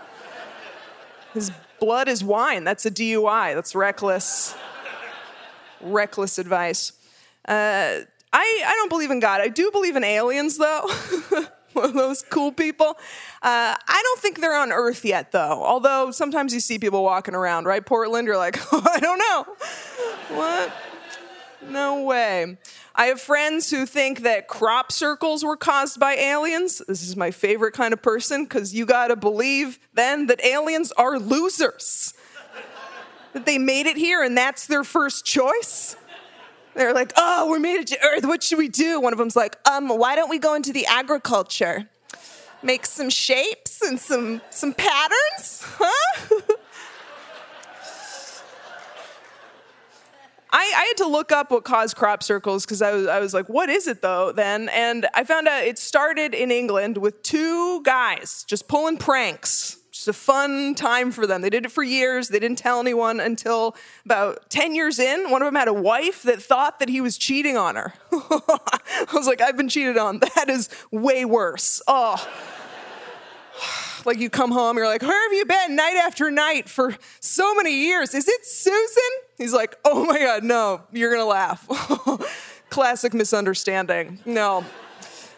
Speaker 4: His blood is wine. That's a DUI. That's reckless. Reckless advice." Uh, I I don't believe in God. I do believe in aliens, though. (laughs) Those cool people. Uh, I don't think they're on Earth yet, though. Although sometimes you see people walking around, right? Portland, you're like, (laughs) oh, I don't know. What? No way. I have friends who think that crop circles were caused by aliens. This is my favorite kind of person because you gotta believe then that aliens are losers. That they made it here and that's their first choice. They're like, oh, we made it to Earth. What should we do? One of them's like, um, why don't we go into the agriculture? Make some shapes and some some patterns, huh? (laughs) I, I, had to look up what caused crop circles because I was, I was like, what is it though then? And I found out it started in England with two guys just pulling pranks. Just a fun time for them. They did it for years. They didn't tell anyone until about 10 years in. One of them had a wife that thought that he was cheating on her. (laughs) I was like, I've been cheated on. That is way worse. Oh. (sighs) Like you come home, you're like, where have you been night after night for so many years? Is it Susan? He's like, oh my God, no, you're gonna laugh. (laughs) Classic misunderstanding. No.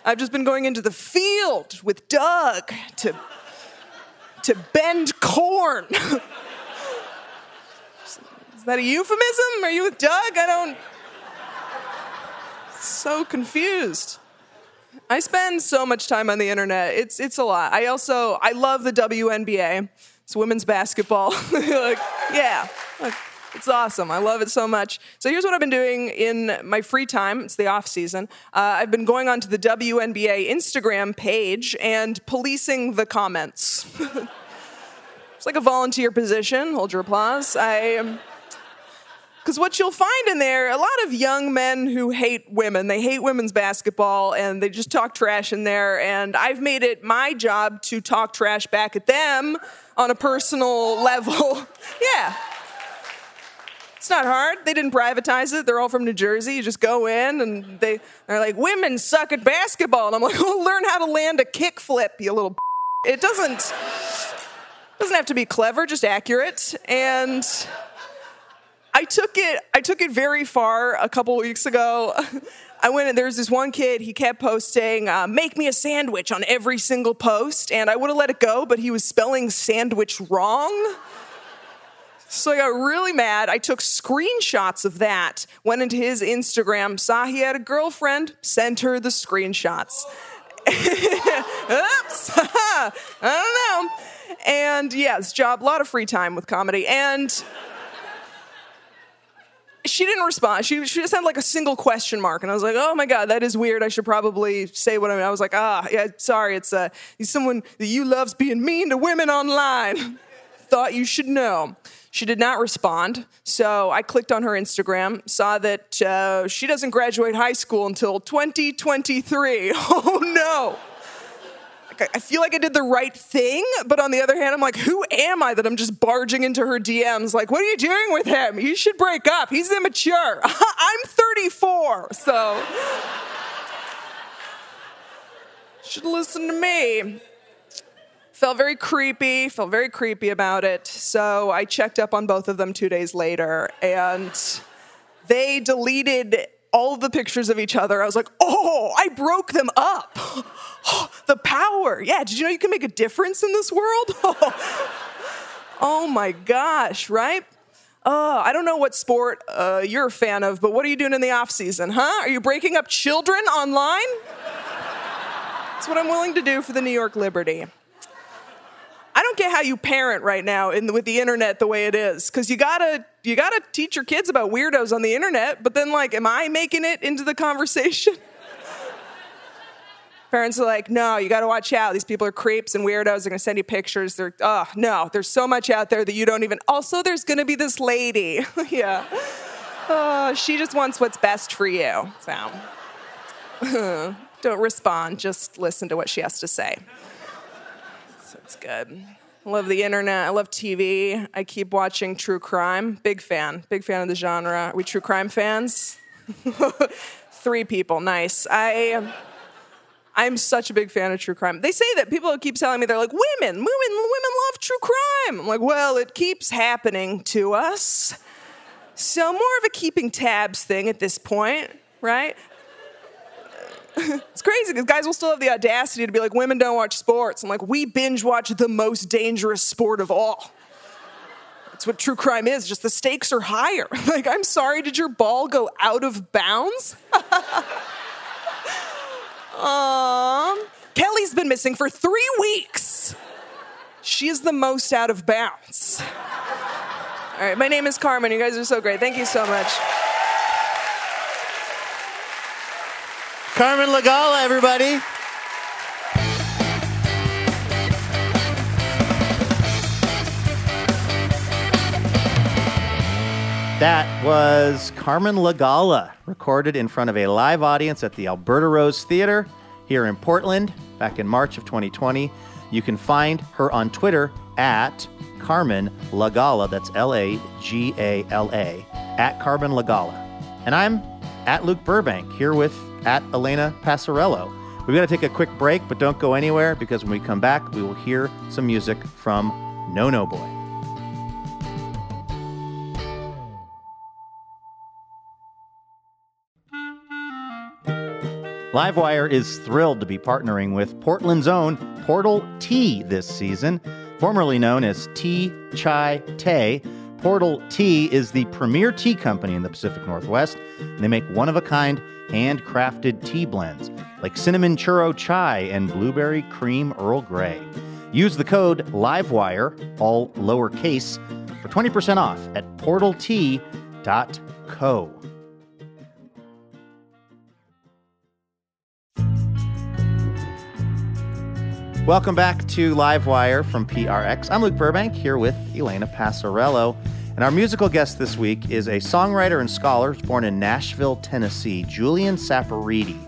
Speaker 4: I've just been going into the field with Doug to, to bend corn. (laughs) Is that a euphemism? Are you with Doug? I don't. So confused. I spend so much time on the internet. It's it's a lot. I also I love the WNBA. It's women's basketball. (laughs) like, yeah. It's awesome. I love it so much. So here's what I've been doing in my free time. It's the off season. Uh, I've been going onto the WNBA Instagram page and policing the comments. (laughs) it's like a volunteer position. Hold your applause. I because what you'll find in there, a lot of young men who hate women, they hate women's basketball and they just talk trash in there. And I've made it my job to talk trash back at them on a personal (laughs) level. yeah. It's not hard. They didn't privatize it. They're all from New Jersey. You just go in and they, they're like, women suck at basketball. And I'm like, (laughs) well, learn how to land a kick flip, you little. It doesn't, doesn't have to be clever, just accurate. And I took it. I took it very far a couple weeks ago. (laughs) I went and there's this one kid. He kept posting, uh, "Make me a sandwich" on every single post, and I would have let it go, but he was spelling sandwich wrong. So I got really mad. I took screenshots of that, went into his Instagram, saw he had a girlfriend, sent her the screenshots. (laughs) Oops, (laughs) I don't know. And yes, job, a lot of free time with comedy, and she didn't respond. She, she just had like a single question mark. And I was like, oh my God, that is weird. I should probably say what I mean. I was like, ah, yeah, sorry. It's uh, someone that you loves being mean to women online. (laughs) Thought you should know. She did not respond. So I clicked on her Instagram, saw that uh, she doesn't graduate high school until 2023. (laughs) Oh no. I feel like I did the right thing, but on the other hand, I'm like, who am I that I'm just barging into her DMs? Like, what are you doing with him? You should break up. He's immature. (laughs) I'm 34, so should listen to me. Felt very creepy, felt very creepy about it. So I checked up on both of them two days later, and they deleted all the pictures of each other. I was like, oh, I broke them up. (gasps) the power. Yeah, did you know you can make a difference in this world? (laughs) oh my gosh, right? Oh, I don't know what sport uh, you're a fan of, but what are you doing in the off season, huh? Are you breaking up children online? That's what I'm willing to do for the New York Liberty. I don't get how you parent right now in, with the internet the way it is, because you gotta you gotta teach your kids about weirdos on the internet. But then, like, am I making it into the conversation? (laughs) Parents are like, no, you got to watch out. These people are creeps and weirdos. They're to send you pictures. They're, oh, no, there's so much out there that you don't even. Also, there's to be this lady. (laughs) yeah. Oh, she just wants what's best for you. So (laughs) don't respond, just listen to what she has to say. So it's good. I love the internet. I love TV. I keep watching true crime. Big fan. Big fan of the genre. Are we true crime fans? (laughs) Three people. Nice. I. I'm such a big fan of true crime. They say that people keep telling me they're like women, women, women love true crime. I'm like, well, it keeps happening to us. So more of a keeping tabs thing at this point, right? It's crazy because guys will still have the audacity to be like, women don't watch sports. I'm like, we binge watch the most dangerous sport of all. That's what true crime is. Just the stakes are higher. (laughs) Like, I'm sorry, did your ball go out of bounds? (laughs) um, Kelly's been missing for three weeks. She is the most out of bounds. All right, my name is Carmen. You guys are so great. Thank you so much.
Speaker 1: Carmen Lagala, everybody. That was Carmen Lagala, recorded in front of a live audience at the Alberta Rose Theater here in Portland back in March of 2020. You can find her on Twitter at Carmen Lagala. That's L A G A L A, at Carmen Lagala. And I'm at Luke Burbank here with at Elena Passarello. We've got to take a quick break, but don't go anywhere because when we come back, we will hear some music from No No Boy. Livewire is thrilled to be partnering with Portland's own Portal Tea this season. Formerly known as Tea Chai Té, Portal Tea is the premier tea company in the Pacific Northwest. They make one of a kind handcrafted tea blends like cinnamon churro chai and blueberry cream Earl Grey. Use the code LIVEWIRE, all lowercase, for 20% off at portaltea.co. Welcome back to Livewire from PRX. I'm Luke Burbank here with Elena Passarello. And our musical guest this week is a songwriter and scholar born in Nashville, Tennessee. Julian Saporiti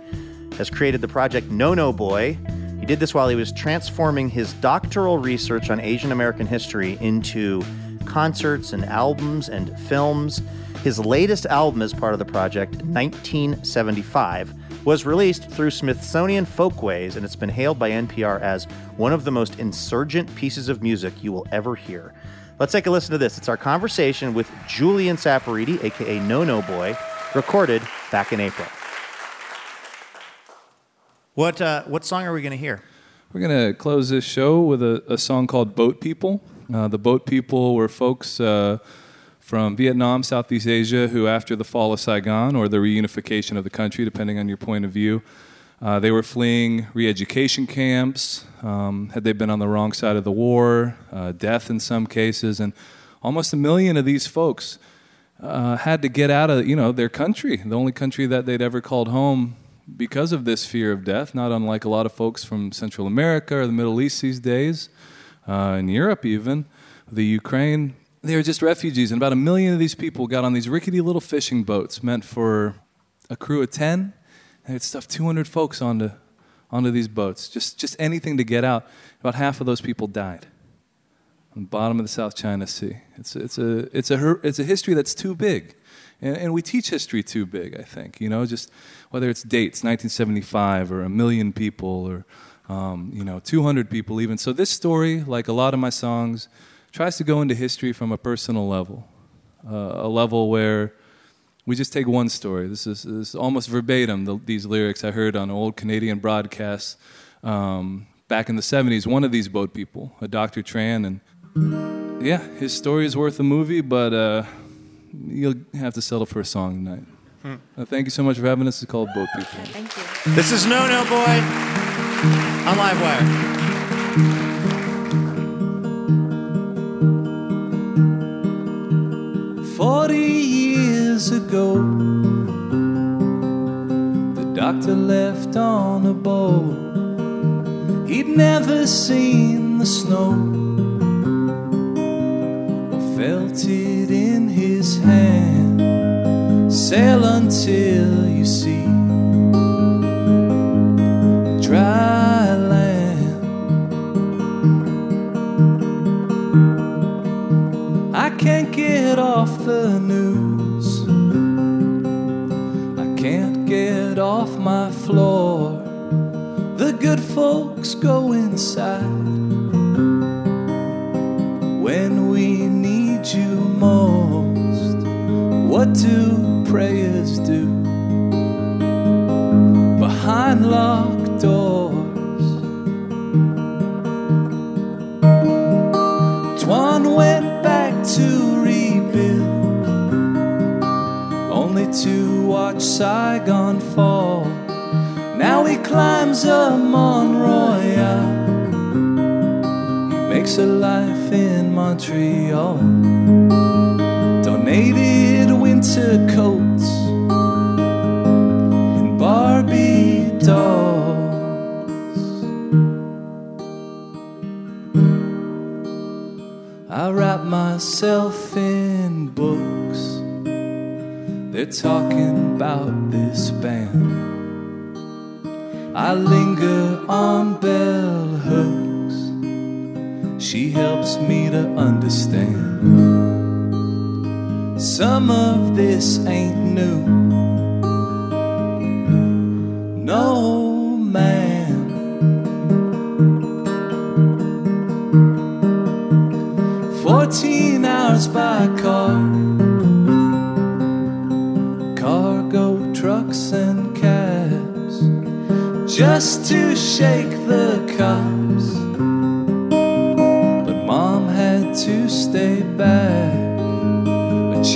Speaker 1: has created the project No No Boy. He did this while he was transforming his doctoral research on Asian American history into concerts and albums and films. His latest album as part of the project, 1975, was released through Smithsonian Folkways, and it's been hailed by NPR as one of the most insurgent pieces of music you will ever hear. Let's take a listen to this. It's our conversation with Julian Saporiti, aka No No Boy, recorded back in April. What uh, what song are we going to hear?
Speaker 6: We're going to close this show with a, a song called Boat People. Uh, the Boat People were folks uh, from Vietnam, Southeast Asia, who, after the fall of Saigon or the reunification of the country, depending on your point of view, uh, they were fleeing re education camps. Um, had they been on the wrong side of the war, uh, death in some cases, and almost a million of these folks uh, had to get out of you know their country, the only country that they'd ever called home, because of this fear of death. Not unlike a lot of folks from Central America or the Middle East these days, uh, in Europe even, the Ukraine they were just refugees, and about a million of these people got on these rickety little fishing boats meant for a crew of 10. And they'd stuff 200 folks onto, onto these boats, just, just anything to get out. About half of those people died on the bottom of the South China Sea. It's, it's, a, it's, a, it's a history that's too big. And, and we teach history too big, I think. You know, just whether it's dates, 1975, or a million people, or um, you know, 200 people even. So this story, like a lot of my songs, tries to go into history from a personal level, uh, a level where we just take one story. This is, this is almost verbatim, the, these lyrics I heard on old Canadian broadcasts um, back in the 70s. One of these boat people, a Dr. Tran, and yeah, his story is worth a movie, but uh, you'll have to settle for a song tonight. Hmm. Uh, thank you so much for having us. It's called Boat People.
Speaker 2: Thank you.
Speaker 1: This is No No Boy on Livewire.
Speaker 7: Ago, the doctor left on a boat. He'd never seen the snow or felt it in his hand. Sail until you see dry land. I can't get off the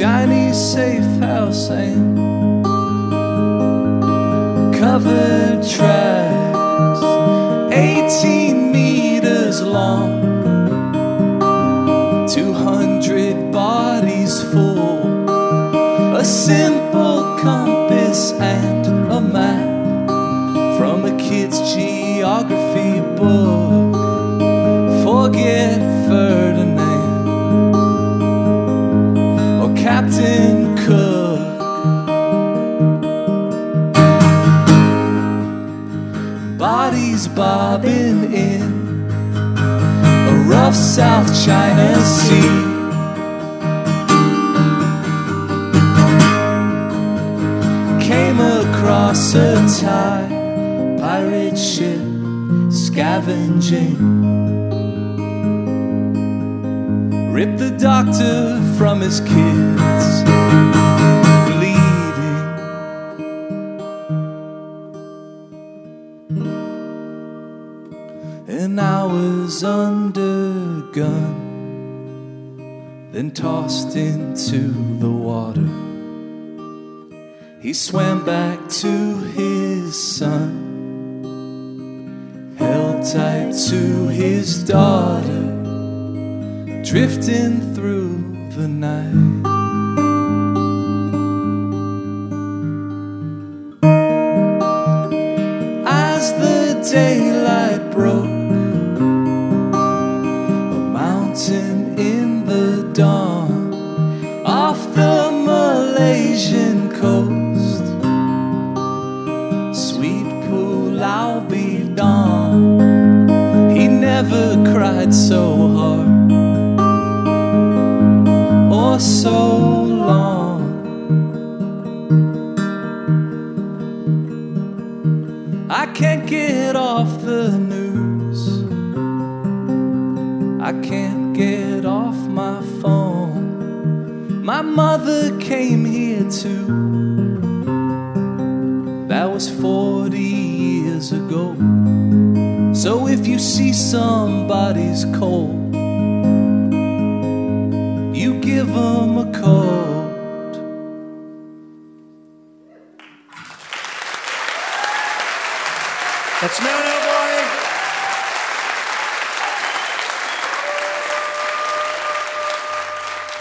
Speaker 7: Chinese safe house and covered tracks, South China Sea. Came across a Thai pirate ship scavenging. Ripped the doctor from his kids, He swam back to his son, held tight to his daughter, drifting through the night. As the daylight broke, a mountain in the dawn off the Malaysian coast. So long. I can't get off the news. I can't get off my phone. My mother came here too. That was 40 years ago. So if you see somebody's cold, them a cold.
Speaker 1: That's No No Boy.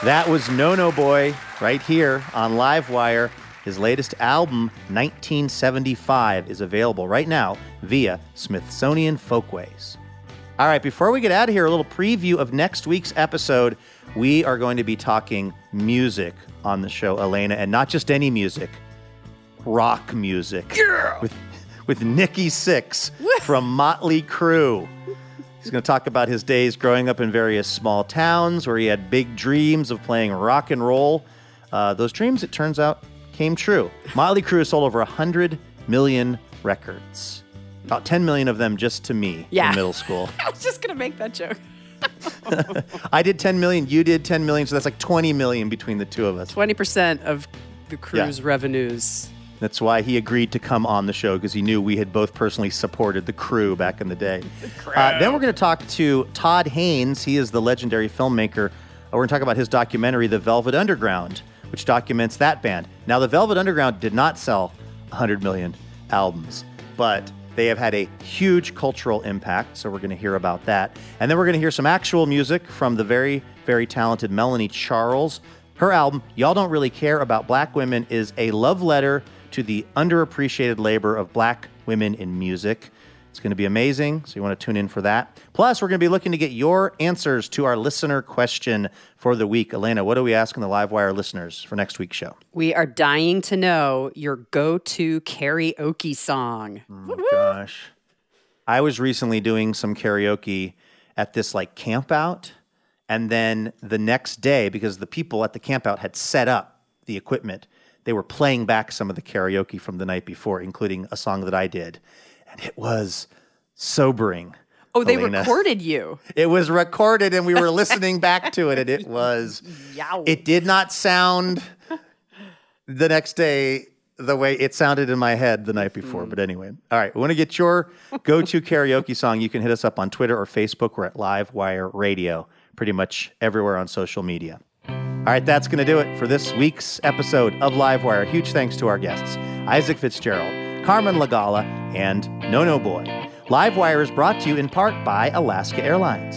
Speaker 1: That was No No Boy right here on Livewire. His latest album, 1975, is available right now via Smithsonian Folkways. All right, before we get out of here, a little preview of next week's episode. We are going to be talking music on the show, Elena, and not just any music, rock music. With, with Nikki Sixx from Motley Crue. He's going to talk about his days growing up in various small towns where he had big dreams of playing rock and roll. Uh, those dreams, it turns out, came true. Motley Crue sold over 100 million records. About 10 million of them just to me
Speaker 2: Yeah.
Speaker 1: in middle school. (laughs)
Speaker 2: I was just going to make that joke. (laughs)
Speaker 1: I did 10 million, you did 10 million, so that's like 20 million between the two of us.
Speaker 2: 20% of the Crue's revenues.
Speaker 1: That's why he agreed to come on the show because he knew we had both personally supported the Crue back in the day. Uh, then we're going to talk to Todd Haynes. He is the legendary filmmaker We're going to talk about his documentary, The Velvet Underground, which documents that band. Now, The Velvet Underground did not sell 100 million albums, but they have had a huge cultural impact, so we're going to hear about that. And then we're going to hear some actual music from the very, very talented Melanie Charles. Her album, Y'all Don't Really Care About Black Women, is a love letter to the underappreciated labor of black women in music. It's going to be amazing, so you want to tune in for that. Plus, we're going to be looking to get your answers to our listener question for the week. Elena, what are we asking the Livewire listeners for next week's show?
Speaker 2: We are dying to know your go to karaoke song.
Speaker 1: Oh, gosh. I was recently doing some karaoke at this like camp out. And then the next day, because the people at the camp out had set up the equipment, they were playing back some of the karaoke from the night before, including a song that I did. And it was sobering.
Speaker 2: Oh, they
Speaker 1: Elena.
Speaker 2: recorded you. (laughs)
Speaker 1: It was recorded and we were listening back to it, and it (laughs) was,
Speaker 2: Yow.
Speaker 1: it did not sound the next day the way it sounded in my head the night before. Mm. But anyway, all right, we want to get your (laughs) go to karaoke song. You can hit us up on Twitter or Facebook. We're at Livewire Radio, pretty much everywhere on social media. All right, that's going to do it for this week's episode of Livewire. Huge thanks to our guests, Isaac Fitzgerald, Carmen Lagala, and No No Boy. Livewire is brought to you in part by Alaska Airlines.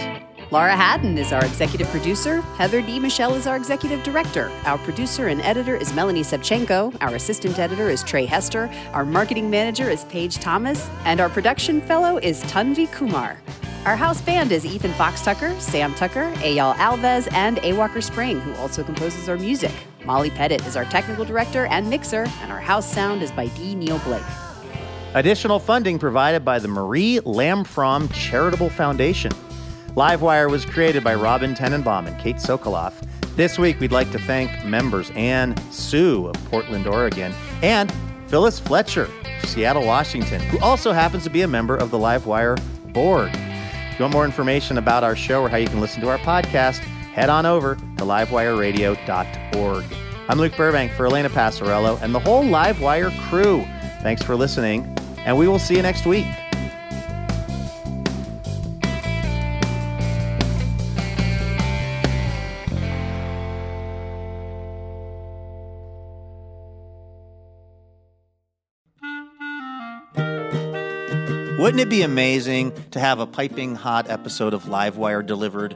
Speaker 2: Laura Haddon is our executive producer. Heather D. Michelle is our executive director. Our producer and editor is Melanie Sevcenko. Our assistant editor is Trey Hester. Our marketing manager is Paige Thomas. And our production fellow is Tanvi Kumar. Our house band is Ethan Fox Tucker, Sam Tucker, Ayal Alves, and A. Walker Spring, who also composes our music. Molly Pettit is our technical director and mixer, and our house sound is by D. Neil Blake.
Speaker 1: Additional funding provided by the Marie Lamfrom Charitable Foundation. Livewire was created by Robin Tenenbaum and Kate Sokoloff. This week, we'd like to thank members Anne Sue of Portland, Oregon, and Phyllis Fletcher of Seattle, Washington, who also happens to be a member of the Livewire board. If you want more information about our show or how you can listen to our podcast, head on over to livewireradio.org. I'm Luke Burbank for Elena Passarello and the whole Livewire crew. Thanks for listening, and we will see you next week. Wouldn't it be amazing to have a piping hot episode of Livewire delivered